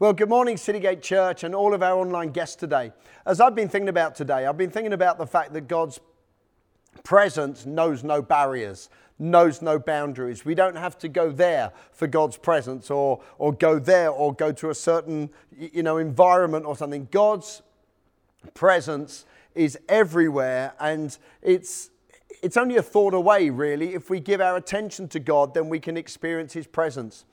Well, good morning, Citygate Church, and all of our online guests today. As I've been thinking about today, I've been thinking about the fact that God's presence knows no barriers, knows no boundaries. We don't have to go there for God's presence or, or go there or go to a certain you know, environment or something. God's presence is everywhere, and it's, it's only a thought away, really. If we give our attention to God, then we can experience His presence.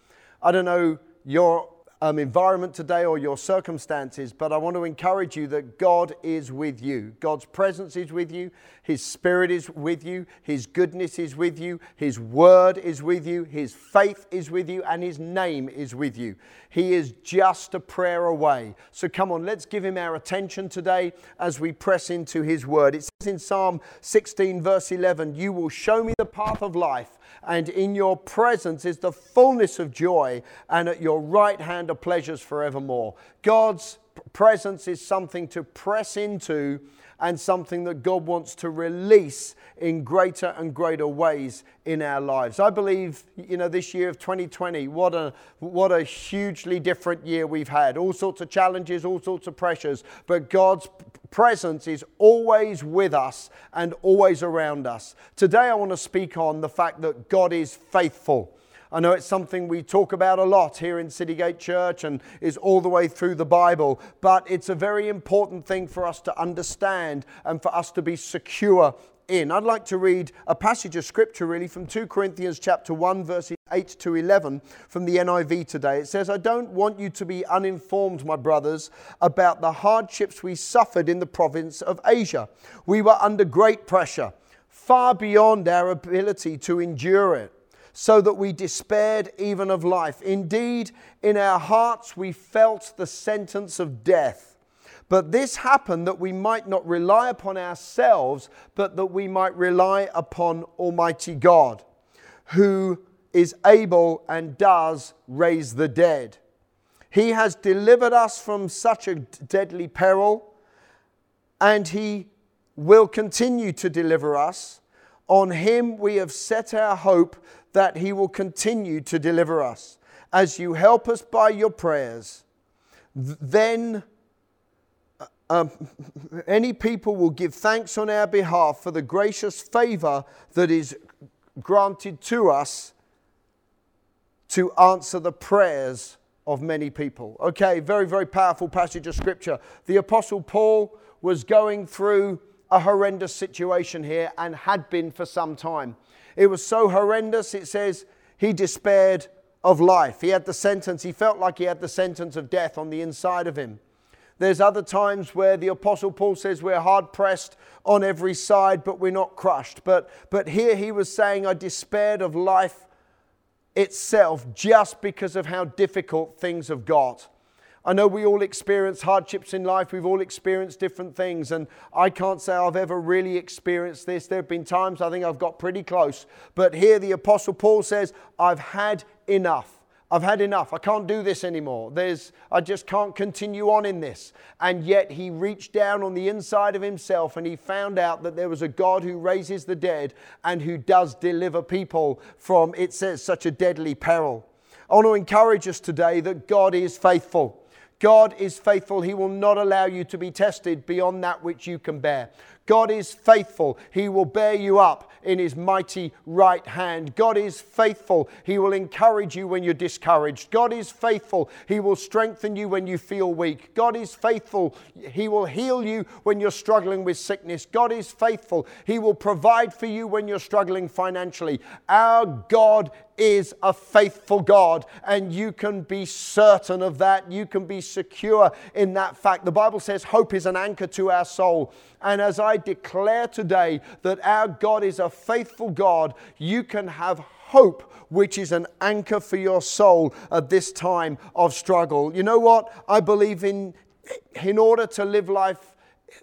I don't know your um, environment today or your circumstances, but I want to encourage you that God is with you. God's presence is with you. His Spirit is with you. His goodness is with you. His Word is with you. His faith is with you. And His name is with you. He is just a prayer away. So come on, let's give Him our attention today as we press into His Word. It says in Psalm 16, verse 11, You will show me the path of life and in your presence is the fullness of joy, and at your right hand are pleasures forevermore. God's presence is something to press into and something that God wants to release in greater and greater ways in our lives. I believe, you know, this year of 2020, what a, what a hugely different year we've had. All sorts of challenges, all sorts of pressures, but God's presence is always with us and always around us. Today, I want to speak on the fact that God is faithful. I know it's something we talk about a lot here in Citygate Church and is all the way through the Bible, but it's a very important thing for us to understand and for us to be secure in. I'd like to read a passage of scripture really from 2 Corinthians chapter 1 verses 8 to 11 from the NIV today. It says, "I don't want you to be uninformed, my brothers, about the hardships we suffered in the province of Asia. We were under great pressure, far beyond our ability to endure it." So that we despaired even of life. Indeed, in our hearts we felt the sentence of death. But this happened that we might not rely upon ourselves, but that we might rely upon Almighty God, who is able and does raise the dead. He has delivered us from such a deadly peril, and He will continue to deliver us. On Him we have set our hope that He will continue to deliver us. As you help us by your prayers, then um, any people will give thanks on our behalf for the gracious favor that is granted to us to answer the prayers of many people. Okay, very, very powerful passage of scripture. The Apostle Paul was going through a horrendous situation here and had been for some time. It was so horrendous, it says he despaired of life. He had the sentence, he felt like he had the sentence of death on the inside of him. There's other times where the Apostle Paul says we're hard pressed on every side, but we're not crushed. But, but here he was saying, I despaired of life itself just because of how difficult things have got. I know we all experience hardships in life. We've all experienced different things. And I can't say I've ever really experienced this. There have been times I think I've got pretty close. But here the Apostle Paul says, I've had enough. I've had enough. I can't do this anymore. There's, I just can't continue on in this. And yet he reached down on the inside of himself and he found out that there was a God who raises the dead and who does deliver people from, it says, such a deadly peril. I want to encourage us today that God is faithful. God is faithful. He will not allow you to be tested beyond that which you can bear. God is faithful. He will bear you up in his mighty right hand. God is faithful. He will encourage you when you're discouraged. God is faithful. He will strengthen you when you feel weak. God is faithful. He will heal you when you're struggling with sickness. God is faithful. He will provide for you when you're struggling financially. Our God is a faithful God, and you can be certain of that. You can be secure in that fact. The Bible says hope is an anchor to our soul. And as I declare today that our God is a faithful God, you can have hope, which is an anchor for your soul at this time of struggle. You know what? I believe in, in order to live life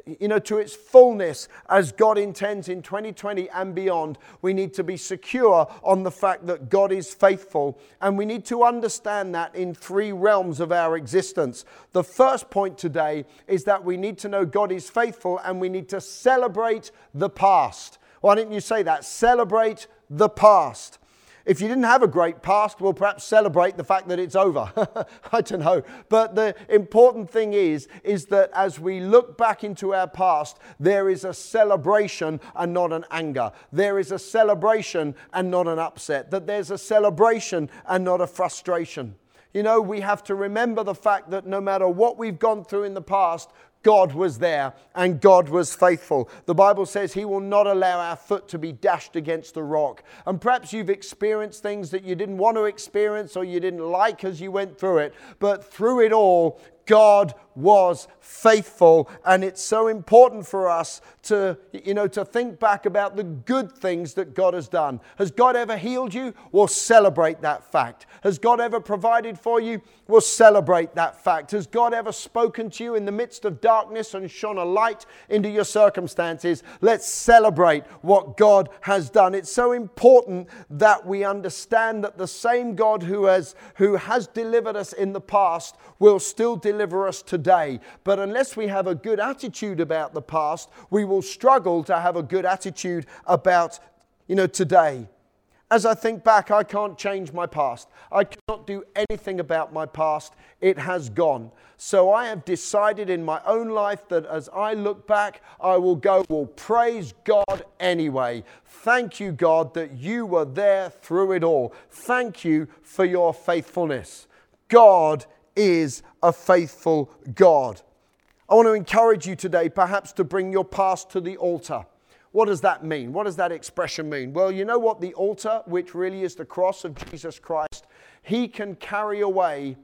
you know, to its fullness as God intends in 2020 and beyond, we need to be secure on the fact that God is faithful. And we need to understand that in three realms of our existence. The first point today is that we need to know God is faithful and we need to celebrate the past. Why didn't you say that? Celebrate the past. If you didn't have a great past, well, perhaps celebrate the fact that it's over. I don't know. But the important thing is, is that as we look back into our past, there is a celebration and not an anger. There is a celebration and not an upset. That there's a celebration and not a frustration. You know, we have to remember the fact that no matter what we've gone through in the past, God was there and God was faithful. The Bible says He will not allow our foot to be dashed against the rock. And perhaps you've experienced things that you didn't want to experience or you didn't like as you went through it, but through it all, God was faithful and it's so important for us to you know to think back about the good things that God has done. Has God ever healed you? We'll celebrate that fact. Has God ever provided for you? We'll celebrate that fact. Has God ever spoken to you in the midst of darkness and shone a light into your circumstances? Let's celebrate what God has done. It's so important that we understand that the same God who has who has delivered us in the past will still deliver us today. But unless we have a good attitude about the past, we will struggle to have a good attitude about, you know, today. As I think back, I can't change my past. I cannot do anything about my past. It has gone. So I have decided in my own life that as I look back, I will go, well, praise God anyway. Thank you, God, that you were there through it all. Thank you for your faithfulness. God is a faithful God. I want to encourage you today, perhaps, to bring your past to the altar. What does that mean? What does that expression mean? Well, you know what? The altar, which really is the cross of Jesus Christ, He can carry away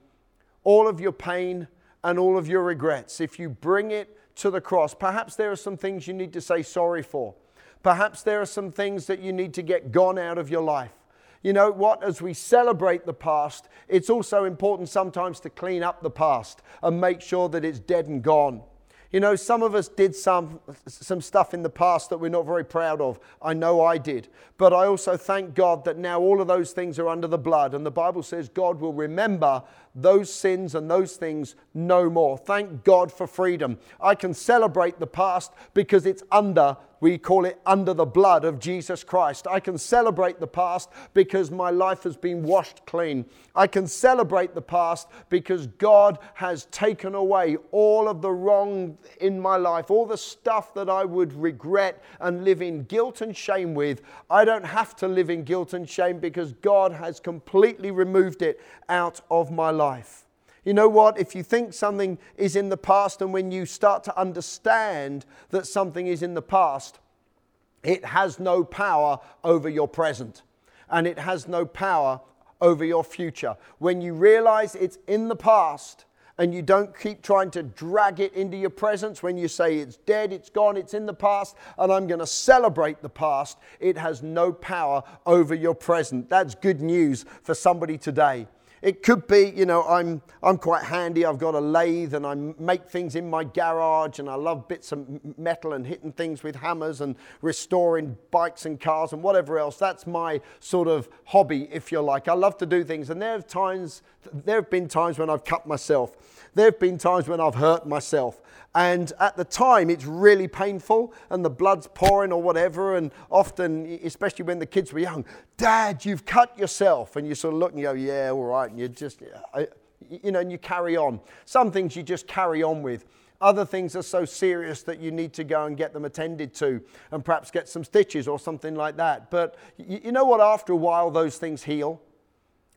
all of your pain and all of your regrets if you bring it to the cross. Perhaps there are some things you need to say sorry for. Perhaps there are some things that you need to get gone out of your life. You know what? As we celebrate the past, it's also important sometimes to clean up the past and make sure that it's dead and gone. You know, some of us did some, some stuff in the past that we're not very proud of. I know I did. But I also thank God that now all of those things are under the blood. And the Bible says God will remember those sins and those things no more. Thank God for freedom. I can celebrate the past because it's under we call it under the blood of Jesus Christ. I can celebrate the past because my life has been washed clean. I can celebrate the past because God has taken away all of the wrong in my life, all the stuff that I would regret and live in guilt and shame with. I don't have to live in guilt and shame because God has completely removed it out of my life. You know what? If you think something is in the past, and when you start to understand that something is in the past, it has no power over your present and it has no power over your future. When you realize it's in the past and you don't keep trying to drag it into your presence, when you say it's dead, it's gone, it's in the past, and I'm going to celebrate the past, it has no power over your present. That's good news for somebody today. It could be, you know, I'm, I'm quite handy. I've got a lathe and I make things in my garage and I love bits of metal and hitting things with hammers and restoring bikes and cars and whatever else. That's my sort of hobby, if you like. I love to do things. And there are times, there have been times when I've cut myself. There have been times when I've hurt myself. And at the time, it's really painful and the blood's pouring or whatever. And often, especially when the kids were young, Dad, you've cut yourself. And you sort of look and you go, Yeah, all right. And you just, you know, and you carry on. Some things you just carry on with. Other things are so serious that you need to go and get them attended to and perhaps get some stitches or something like that. But you know what? After a while, those things heal.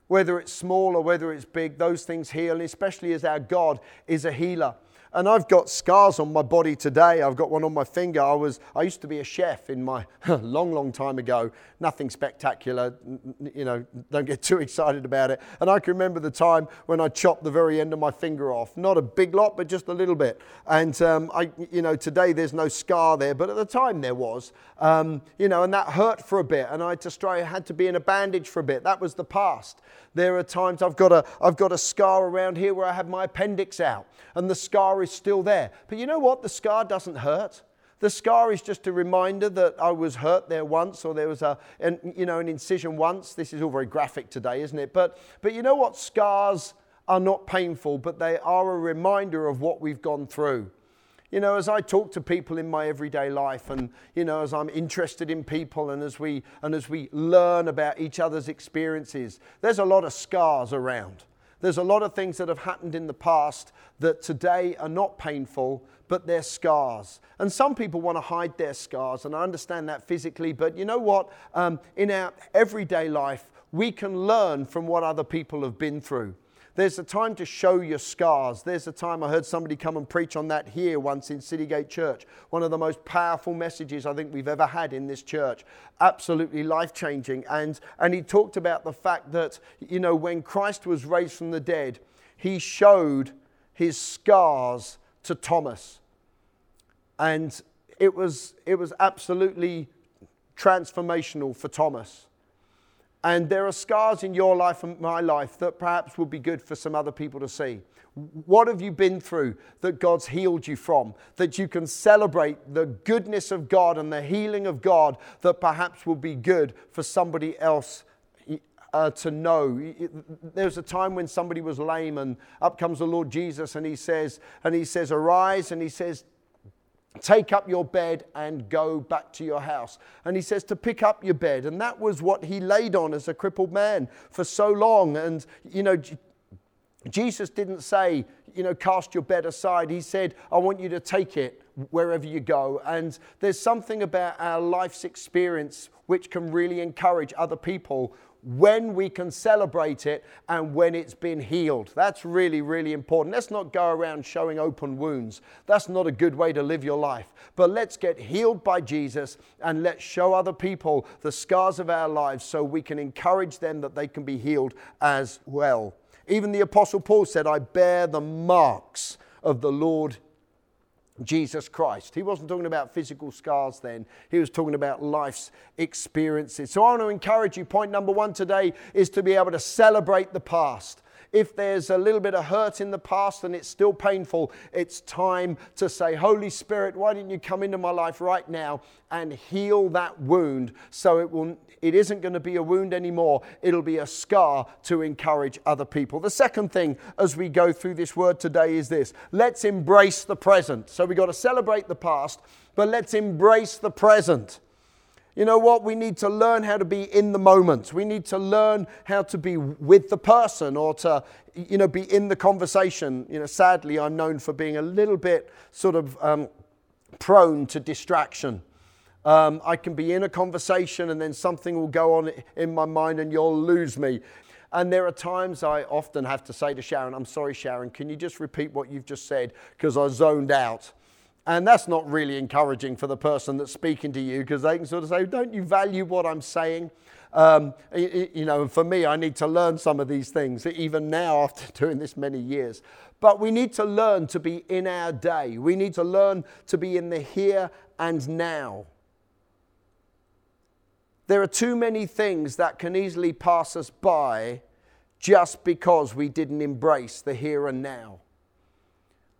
Whether it's small or whether it's big, those things heal, especially as our God is a healer. And I've got scars on my body today. I've got one on my finger. I was I used to be a chef in my long, long time ago. Nothing spectacular, you know, don't get too excited about it. And I can remember the time when I chopped the very end of my finger off. Not a big lot, but just a little bit. And um, I, you know, today there's no scar there, but at the time there was. Um, you know, and that hurt for a bit. And I had to had to be in a bandage for a bit. That was the past. There are times I've got a, I've got a scar around here where I had my appendix out, and the scar is still there. But you know what? The scar doesn't hurt. The scar is just a reminder that I was hurt there once, or there was a, an, you know, an incision once. This is all very graphic today, isn't it? But, but you know what? Scars are not painful, but they are a reminder of what we've gone through. you know, as I talk to people in my everyday life and, you know, as I'm interested in people and as we, and as we learn about each other's experiences, there's a lot of scars around. There's a lot of things that have happened in the past that today are not painful, but they're scars. And some people want to hide their scars, and I understand that physically, but you know what? Um, in our everyday life, we can learn from what other people have been through. There's a time to show your scars. There's a time I heard somebody come and preach on that here once in Citygate Church. One of the most powerful messages I think we've ever had in this church. Absolutely life changing. And, and he talked about the fact that, you know, when Christ was raised from the dead, he showed his scars to Thomas. And it was, it was absolutely transformational for Thomas. And there are scars in your life and my life that perhaps would be good for some other people to see. What have you been through that God's healed you from? That you can celebrate the goodness of God and the healing of God that perhaps will be good for somebody else uh, to know. There was a time when somebody was lame, and up comes the Lord Jesus, and he says, and he says, arise, and he says, Take up your bed and go back to your house. And he says to pick up your bed. And that was what he laid on as a crippled man for so long. And, you know, Jesus didn't say, you know, cast your bed aside. He said, I want you to take it wherever you go. And there's something about our life's experience which can really encourage other people when we can celebrate it and when it's been healed. That's really, really important. Let's not go around showing open wounds. That's not a good way to live your life. But let's get healed by Jesus and let's show other people the scars of our lives so we can encourage them that they can be healed as well. Even the Apostle Paul said, I bear the marks of the Lord Jesus Christ. He wasn't talking about physical scars then, he was talking about life's experiences. So I want to encourage you. Point number one today is to be able to celebrate the past. If there's a little bit of hurt in the past and it's still painful, it's time to say, Holy Spirit, why didn't you come into my life right now and heal that wound so it will it isn't going to be a wound anymore. It'll be a scar to encourage other people. The second thing as we go through this word today is this let's embrace the present. So we've got to celebrate the past, but let's embrace the present. You know what? We need to learn how to be in the moment. We need to learn how to be with the person or to, you know, be in the conversation. You know, sadly, I'm known for being a little bit sort of um, prone to distraction. Um, I can be in a conversation and then something will go on in my mind and you'll lose me. And there are times I often have to say to Sharon, I'm sorry, Sharon, can you just repeat what you've just said? Because I zoned out. And that's not really encouraging for the person that's speaking to you because they can sort of say, Don't you value what I'm saying? Um, you know, for me, I need to learn some of these things, even now after doing this many years. But we need to learn to be in our day. We need to learn to be in the here and now. There are too many things that can easily pass us by just because we didn't embrace the here and now.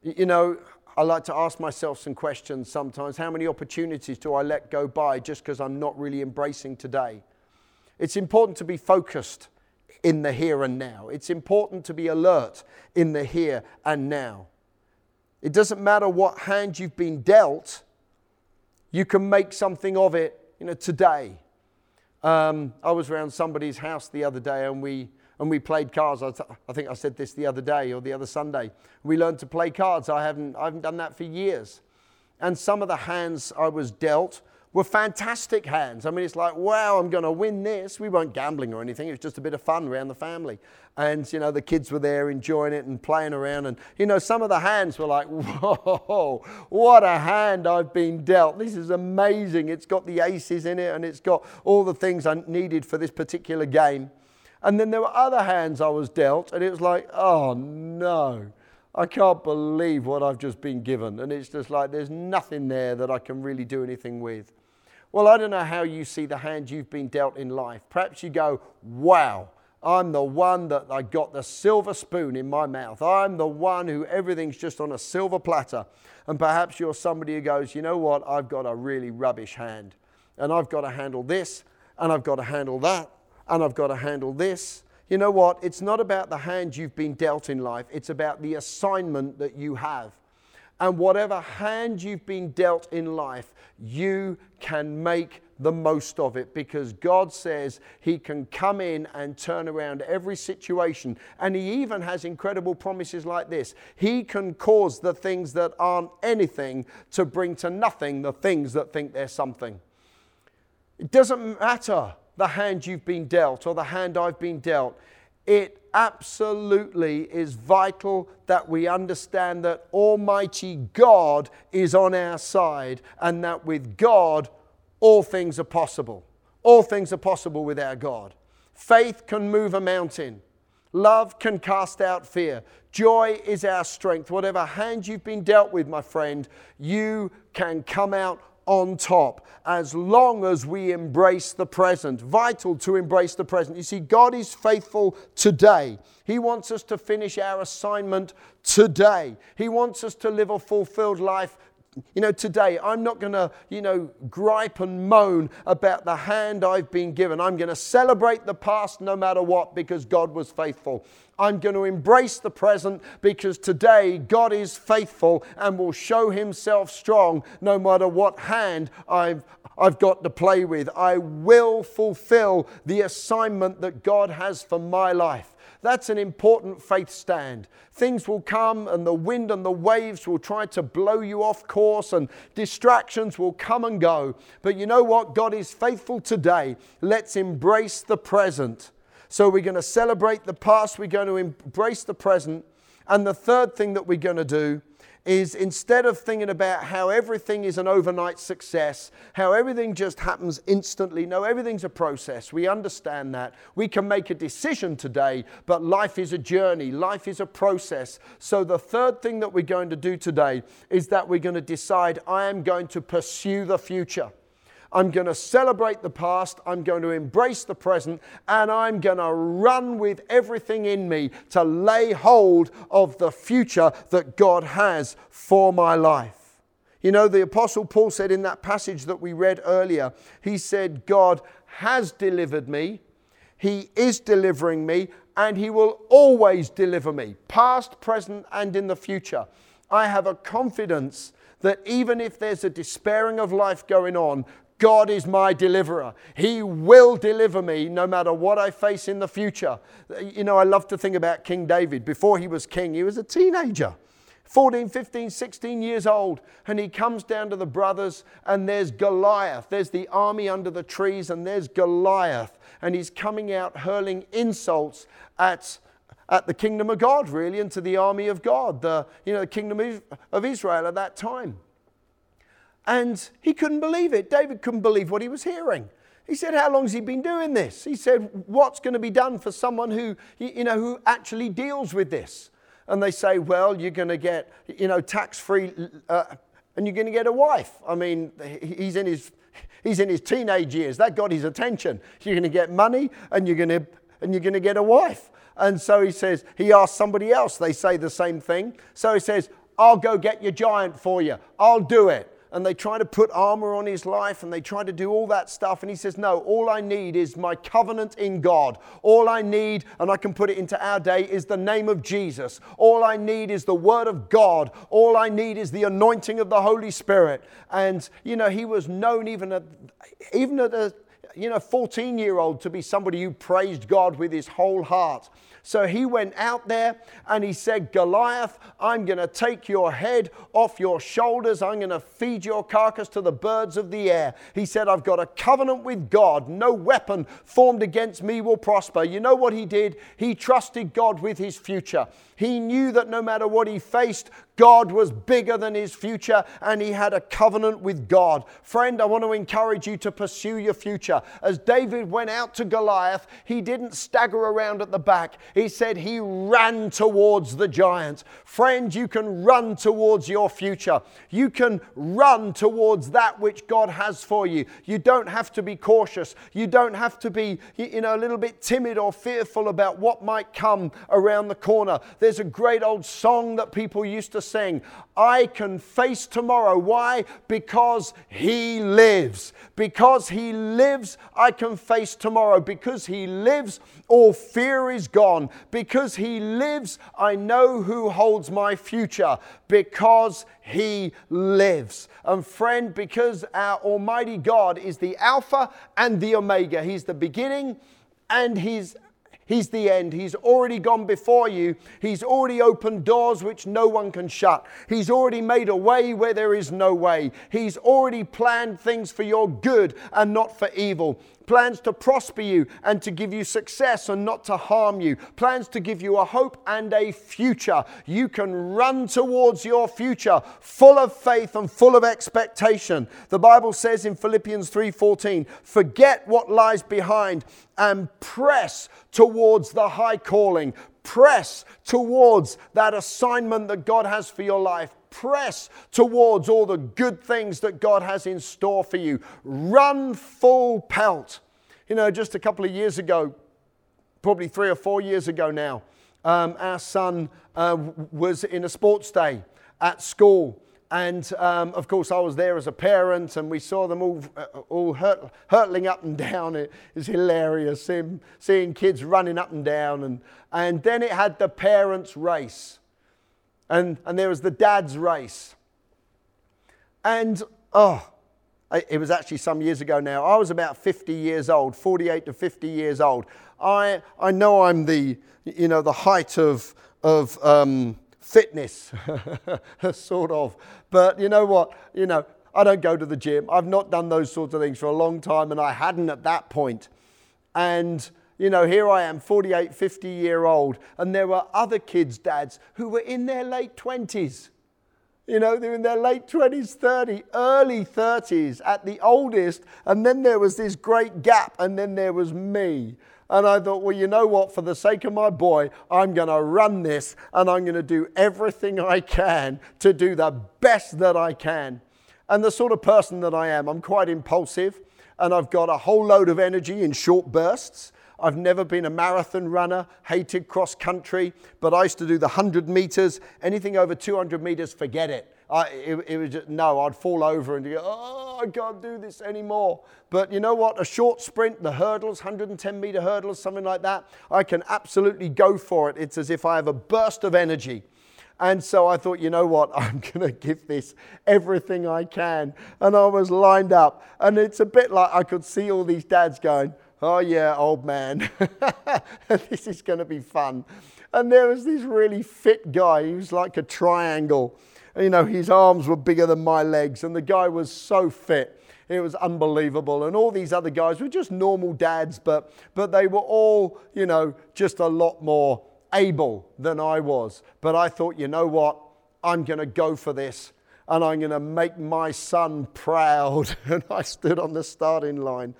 You know, I like to ask myself some questions sometimes. How many opportunities do I let go by just because I'm not really embracing today? It's important to be focused in the here and now. It's important to be alert in the here and now. It doesn't matter what hand you've been dealt, you can make something of it you know, today. Um, I was around somebody's house the other day and we, and we played cards. I, th- I, think I said this the other day or the other Sunday. We learned to play cards. I haven't, I haven't done that for years. And some of the hands I was dealt were fantastic hands. I mean, it's like, wow, I'm going to win this. We weren't gambling or anything. It was just a bit of fun around the family. And, you know, the kids were there enjoying it and playing around. And, you know, some of the hands were like, whoa, what a hand I've been dealt. This is amazing. It's got the aces in it and it's got all the things I needed for this particular game. And then there were other hands I was dealt, and it was like, oh no. I can't believe what I've just been given. And it's just like there's nothing there that I can really do anything with. Well, I don't know how you see the hand you've been dealt in life. Perhaps you go, wow, I'm the one that I got the silver spoon in my mouth. I'm the one who everything's just on a silver platter. And perhaps you're somebody who goes, you know what, I've got a really rubbish hand. And I've got to handle this, and I've got to handle that, and I've got to handle this. You know what? It's not about the hand you've been dealt in life, it's about the assignment that you have. And whatever hand you've been dealt in life, you can make the most of it because God says He can come in and turn around every situation. And He even has incredible promises like this He can cause the things that aren't anything to bring to nothing the things that think they're something. It doesn't matter the hand you've been dealt or the hand I've been dealt. It absolutely is vital that we understand that Almighty God is on our side and that with God, all things are possible. All things are possible with our God. Faith can move a mountain. Love can cast out fear. Joy is our strength. Whatever hand you've been dealt with, my friend, you can come out on top as long as we embrace the present. Vital to embrace the present. You see, God is faithful today. He wants us to finish our assignment today. He wants us to live a fulfilled life you know, today I'm not going to, you know, gripe and moan about the hand I've been given. I'm going to celebrate the past no matter what because God was faithful. I'm going to embrace the present because today God is faithful and will show himself strong no matter what hand I've, I've got to play with. I will fulfill the assignment that God has for my life. That's an important faith stand. Things will come, and the wind and the waves will try to blow you off course, and distractions will come and go. But you know what? God is faithful today. Let's embrace the present. So we're going to celebrate the past, we're going to embrace the present. And the third thing that we're going to do is instead of thinking about how everything is an overnight success, how everything just happens instantly, no, everything's a process. We understand that. We can make a decision today, but life is a journey, life is a process. So, the third thing that we're going to do today is that we're going to decide I am going to pursue the future. I'm going to celebrate the past, I'm going to embrace the present, and I'm going to run with everything in me to lay hold of the future that God has for my life. You know, the Apostle Paul said in that passage that we read earlier, he said, God has delivered me, He is delivering me, and He will always deliver me, past, present, and in the future. I have a confidence that even if there's a despairing of life going on, God is my deliverer. He will deliver me no matter what I face in the future. You know, I love to think about King David. Before he was king, he was a teenager. 14, 15, 16 years old, and he comes down to the brothers, and there's Goliath. There's the army under the trees, and there's Goliath, and he's coming out hurling insults at, at the kingdom of God, really, and to the army of God, the, you know, the kingdom of Israel at that time. And he couldn't believe it. David couldn't believe what he was hearing. He said, How long has he been doing this? He said, What's going to be done for someone who, you know, who actually deals with this? And they say, Well, you're going to get, you know, tax free, uh, and you're going to get a wife. I mean, he's in his. He's in his teenage years. That got his attention. You're going to get money and you're going to, and you're going to get a wife. And so he says, he asks somebody else. They say the same thing. So he says, I'll go get your giant for you. I'll do it and they try to put armor on his life and they try to do all that stuff. And he says, No, all I need is my covenant in God. All I need, and I can put it into our day, is the name of Jesus. All I need is the word of God. All I need is the anointing of the Holy Spirit. And, you know, he was known even at, even at a, you know, 14 year old to be somebody who praised God with his whole heart. So he went out there and he said, Goliath, I'm going to take your head off your shoulders. I'm going to feed your carcass to the birds of the air. He said, I've got a covenant with God. No weapon formed against me will prosper. You know what he did? He trusted God with his future. He knew that no matter what he faced, God was bigger than his future and he had a covenant with God. Friend, I want to encourage you to pursue your future. As David went out to Goliath, he didn't stagger around at the back. He said he ran towards the giant. Friend, you can run towards your future. You can run towards that which God has for you. You don't have to be cautious. You don't have to be, you know, a little bit timid or fearful about what might come around the corner. There's a great old song that people used to sing. I can face tomorrow. Why? Because He lives. Because He lives, I can face tomorrow. Because He lives, all fear is gone. On. Because he lives, I know who holds my future. Because he lives. And friend, because our Almighty God is the Alpha and the Omega, He's the beginning and He's He's the end. He's already gone before you. He's already opened doors which no one can shut. He's already made a way where there is no way. He's already planned things for your good and not for evil plans to prosper you and to give you success and not to harm you, plans to give you a hope and a future. You can run towards your future full of faith and full of expectation. The Bible says in Philippians 3:14, "Forget what lies behind and press towards the high calling." Press towards that assignment that God has for your life press towards all the good things that God has in store for you. Run full pelt. You know, just a couple of years ago, probably three or four years ago now, um, our son uh, was in a sports day at school. And um, of course, I was there as a parent, and we saw them all, uh, all hurt, hurtling up and down. It is hilarious seeing, seeing kids running up and down. And, and then it had the parents' race and, and there was the dad's race. And, oh, it was actually some years ago now. I was about 50 years old, 48 to 50 years old. I, I know I'm the, you know, the height of, of um, fitness, sort of. But you know what? You know, I don't go to the gym. I've not done those sorts of things for a long time, and I hadn't at that point. And you know, here I am, 48, 50 year old, and there were other kids' dads who were in their late 20s. You know, they're in their late 20s, 30, early 30s at the oldest. And then there was this great gap, and then there was me. And I thought, well, you know what? For the sake of my boy, I'm going to run this and I'm going to do everything I can to do the best that I can. And the sort of person that I am, I'm quite impulsive and I've got a whole load of energy in short bursts. I've never been a marathon runner, hated cross country, but I used to do the 100 meters. Anything over 200 meters, forget it. I, it, it was just, no, I'd fall over and go, oh, I can't do this anymore. But you know what? A short sprint, the hurdles, 110 meter hurdles, something like that, I can absolutely go for it. It's as if I have a burst of energy. And so I thought, you know what? I'm going to give this everything I can. And I was lined up. And it's a bit like I could see all these dads going, oh yeah, old man, this is going to be fun. And there was this really fit guy. He was like a triangle. You know, his arms were bigger than my legs, and the guy was so fit. It was unbelievable. And all these other guys were just normal dads, but, but they were all, you know, just a lot more able than I was. But I thought, you know what? I'm going to go for this and I'm going to make my son proud. and I stood on the starting line.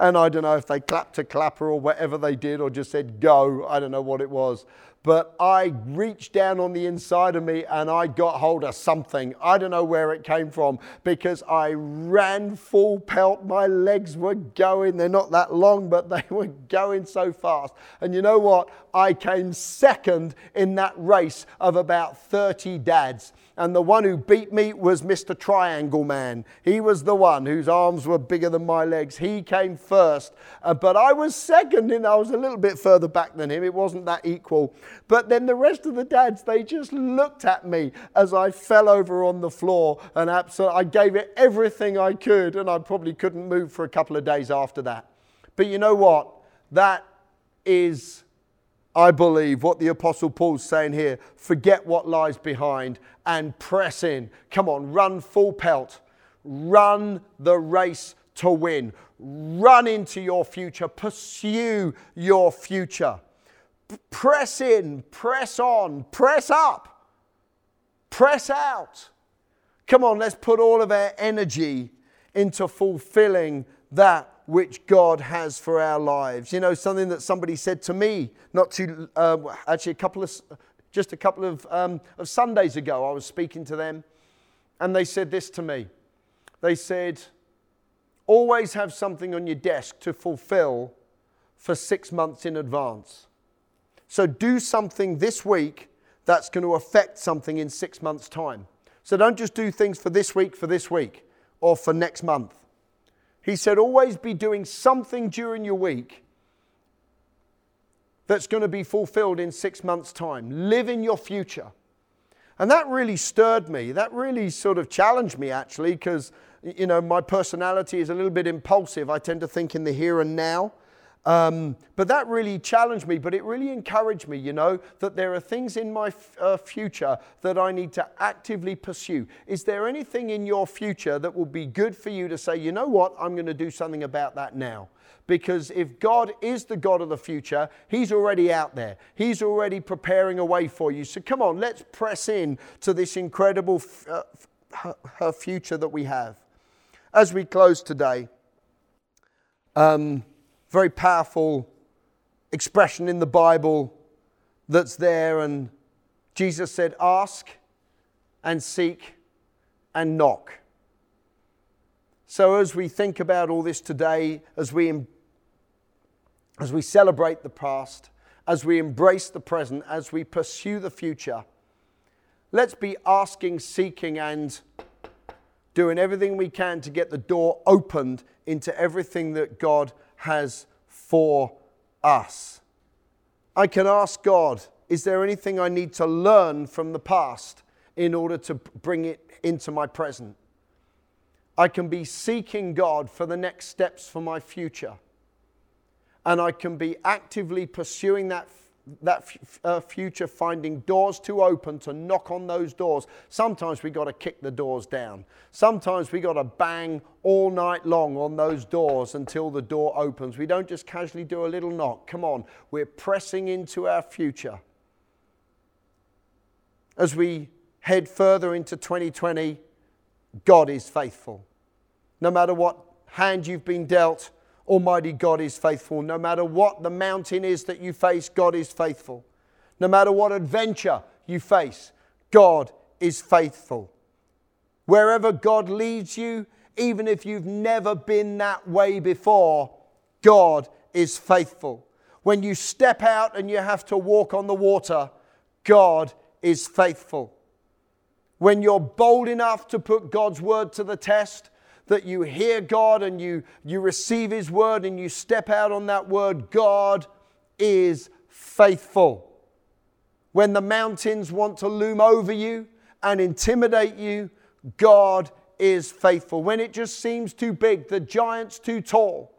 And I don't know if they clapped a clapper or whatever they did or just said go. I don't know what it was. But I reached down on the inside of me and I got hold of something. I don't know where it came from because I ran full pelt. My legs were going. They're not that long, but they were going so fast. And you know what? I came second in that race of about 30 dads and the one who beat me was Mr. Triangle Man. He was the one whose arms were bigger than my legs. He came first, uh, but I was second, and I was a little bit further back than him. It wasn't that equal. But then the rest of the dads, they just looked at me as I fell over on the floor, and absolutely, I gave it everything I could, and I probably couldn't move for a couple of days after that. But you know what? That is I believe what the Apostle Paul's saying here forget what lies behind and press in. Come on, run full pelt. Run the race to win. Run into your future. Pursue your future. Press in, press on, press up, press out. Come on, let's put all of our energy into fulfilling that which God has for our lives. You know, something that somebody said to me, not too, uh, actually, a couple of, just a couple of, um, of Sundays ago, I was speaking to them, and they said this to me. They said, always have something on your desk to fulfill for six months in advance. So do something this week that's going to affect something in six months' time. So don't just do things for this week, for this week, or for next month. He said, always be doing something during your week that's going to be fulfilled in six months' time. Live in your future. And that really stirred me. That really sort of challenged me, actually, because, you know, my personality is a little bit impulsive. I tend to think in the here and now. Um, but that really challenged me, but it really encouraged me, you know, that there are things in my f- uh, future that I need to actively pursue. Is there anything in your future that will be good for you to say, you know what, I'm going to do something about that now? Because if God is the God of the future, He's already out there. He's already preparing a way for you. So come on, let's press in to this incredible f- uh, future that we have. As we close today, um, very powerful expression in the Bible that's there. And Jesus said, Ask and seek and knock. So, as we think about all this today, as we, as we celebrate the past, as we embrace the present, as we pursue the future, let's be asking, seeking, and doing everything we can to get the door opened into everything that God has for us. I can ask God, is there anything I need to learn from the past in order to bring it into my present? I can be seeking God for the next steps for my future. And I can be actively pursuing that that f- uh, future finding doors to open to knock on those doors. Sometimes we got to kick the doors down. Sometimes we got to bang all night long on those doors until the door opens. We don't just casually do a little knock. Come on, we're pressing into our future. As we head further into 2020, God is faithful. No matter what hand you've been dealt, Almighty God is faithful. No matter what the mountain is that you face, God is faithful. No matter what adventure you face, God is faithful. Wherever God leads you, even if you've never been that way before, God is faithful. When you step out and you have to walk on the water, God is faithful. When you're bold enough to put God's word to the test, that you hear God and you, you receive His word and you step out on that word, God is faithful. When the mountains want to loom over you and intimidate you, God is faithful. When it just seems too big, the giant's too tall,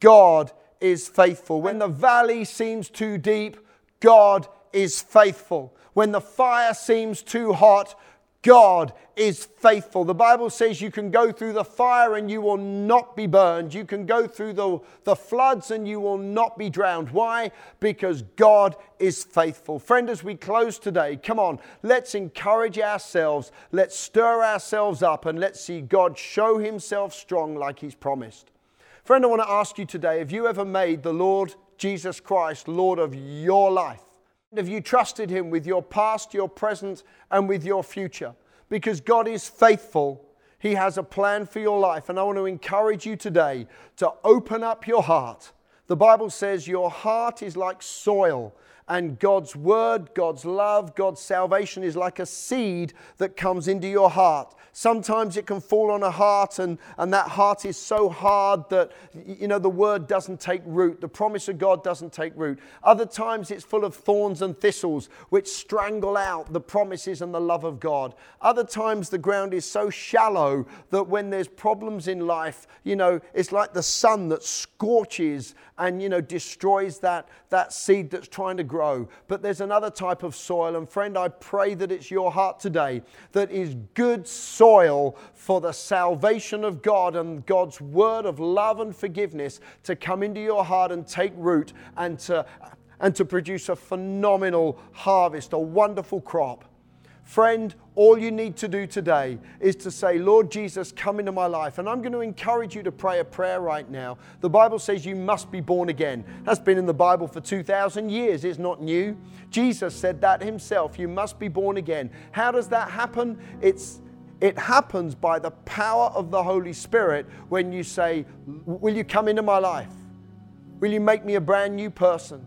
God is faithful. When the valley seems too deep, God is faithful. When the fire seems too hot, God is faithful. The Bible says you can go through the fire and you will not be burned. You can go through the, the floods and you will not be drowned. Why? Because God is faithful. Friend, as we close today, come on, let's encourage ourselves. Let's stir ourselves up and let's see God show himself strong like he's promised. Friend, I want to ask you today have you ever made the Lord Jesus Christ Lord of your life? Have you trusted Him with your past, your present, and with your future? Because God is faithful. He has a plan for your life. And I want to encourage you today to open up your heart. The Bible says your heart is like soil and God's word, God's love, God's salvation is like a seed that comes into your heart. Sometimes it can fall on a heart, and, and that heart is so hard that you know the word doesn't take root. The promise of God doesn't take root. Other times it's full of thorns and thistles, which strangle out the promises and the love of God. Other times the ground is so shallow that when there's problems in life, you know, it's like the sun that scorches and you know destroys that, that seed that's trying to grow. But there's another type of soil, and friend, I pray that it's your heart today that is good soil for the salvation of God and God's word of love and forgiveness to come into your heart and take root and to and to produce a phenomenal harvest, a wonderful crop. Friend, all you need to do today is to say, Lord Jesus, come into my life. And I'm going to encourage you to pray a prayer right now. The Bible says you must be born again. That's been in the Bible for 2,000 years. It's not new. Jesus said that himself. You must be born again. How does that happen? It's it happens by the power of the Holy Spirit when you say, Will you come into my life? Will you make me a brand new person?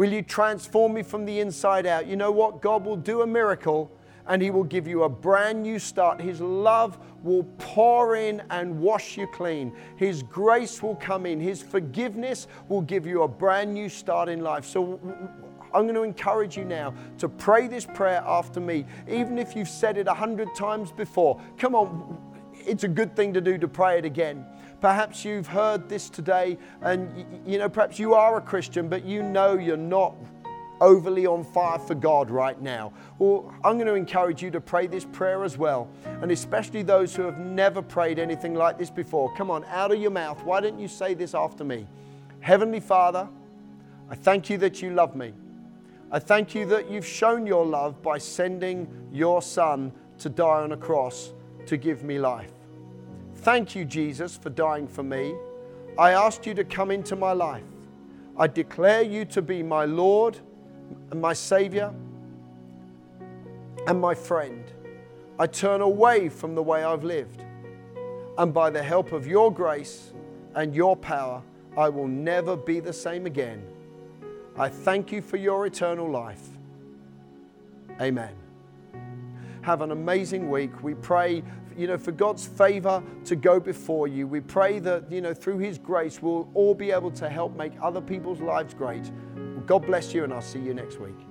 Will you transform me from the inside out? You know what? God will do a miracle and He will give you a brand new start. His love will pour in and wash you clean. His grace will come in. His forgiveness will give you a brand new start in life. So I'm going to encourage you now to pray this prayer after me, even if you've said it a hundred times before. Come on, it's a good thing to do to pray it again. Perhaps you've heard this today, and you know, perhaps you are a Christian, but you know you're not overly on fire for God right now. Well, I'm going to encourage you to pray this prayer as well, and especially those who have never prayed anything like this before. Come on, out of your mouth. Why don't you say this after me? Heavenly Father, I thank you that you love me. I thank you that you've shown your love by sending your Son to die on a cross to give me life. Thank you, Jesus, for dying for me. I asked you to come into my life. I declare you to be my Lord and my Savior and my friend. I turn away from the way I've lived. And by the help of your grace and your power, I will never be the same again. I thank you for your eternal life. Amen. Have an amazing week. We pray, you know, for God's favor to go before you. We pray that, you know, through His grace, we'll all be able to help make other people's lives great. God bless you, and I'll see you next week.